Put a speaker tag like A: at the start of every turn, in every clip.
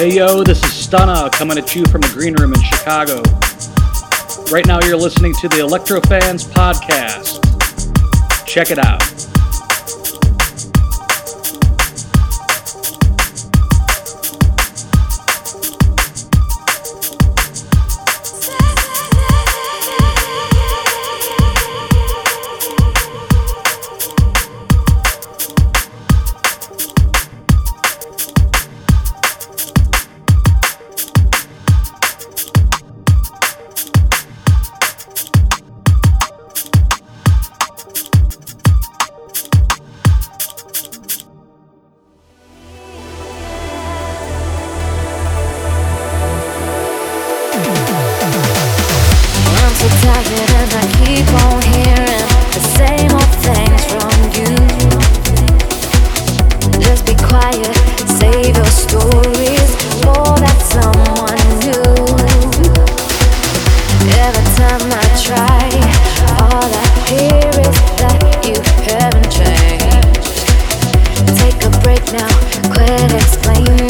A: Hey yo, this is Stunna coming at you from the Green Room in Chicago. Right now you're listening to the Electrofans podcast. Check it out.
B: now. Quit explaining.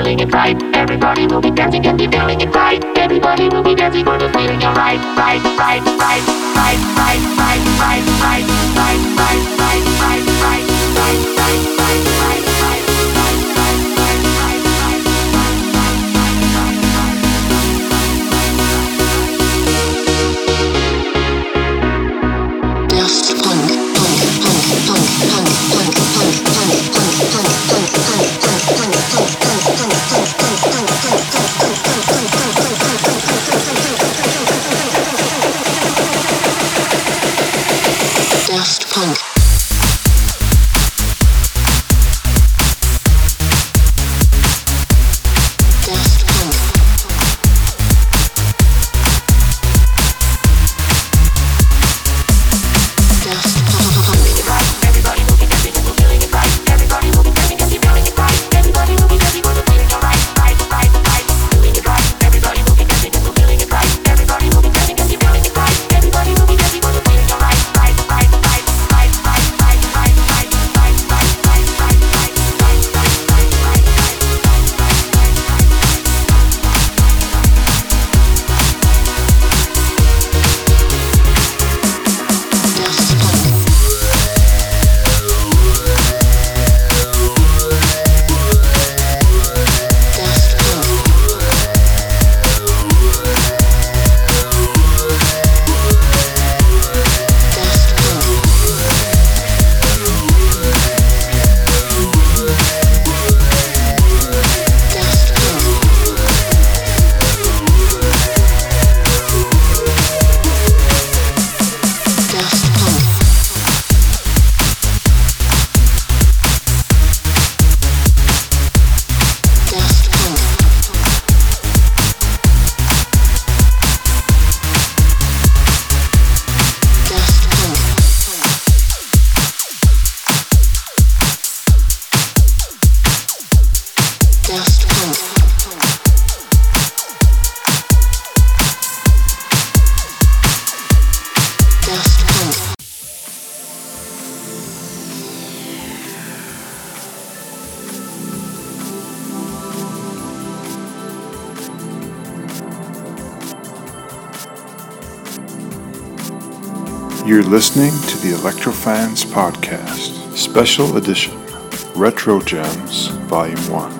B: feeling it right. Everybody will be dancing and be feeling it right. Everybody will be dancing for the feeling of right, right, right, right, right, right, right, right, right, right, right, right, right, right, right, right, right.
C: You're listening to the Electrofans Podcast, Special Edition Retro Gems, Volume 1.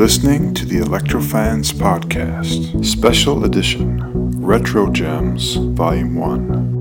C: Listening to the Electrofans Podcast, Special Edition Retro Gems, Volume 1.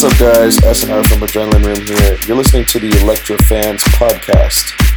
D: What's up, guys? SNR from Adrenaline Room here. You're listening to the Electro Fans Podcast.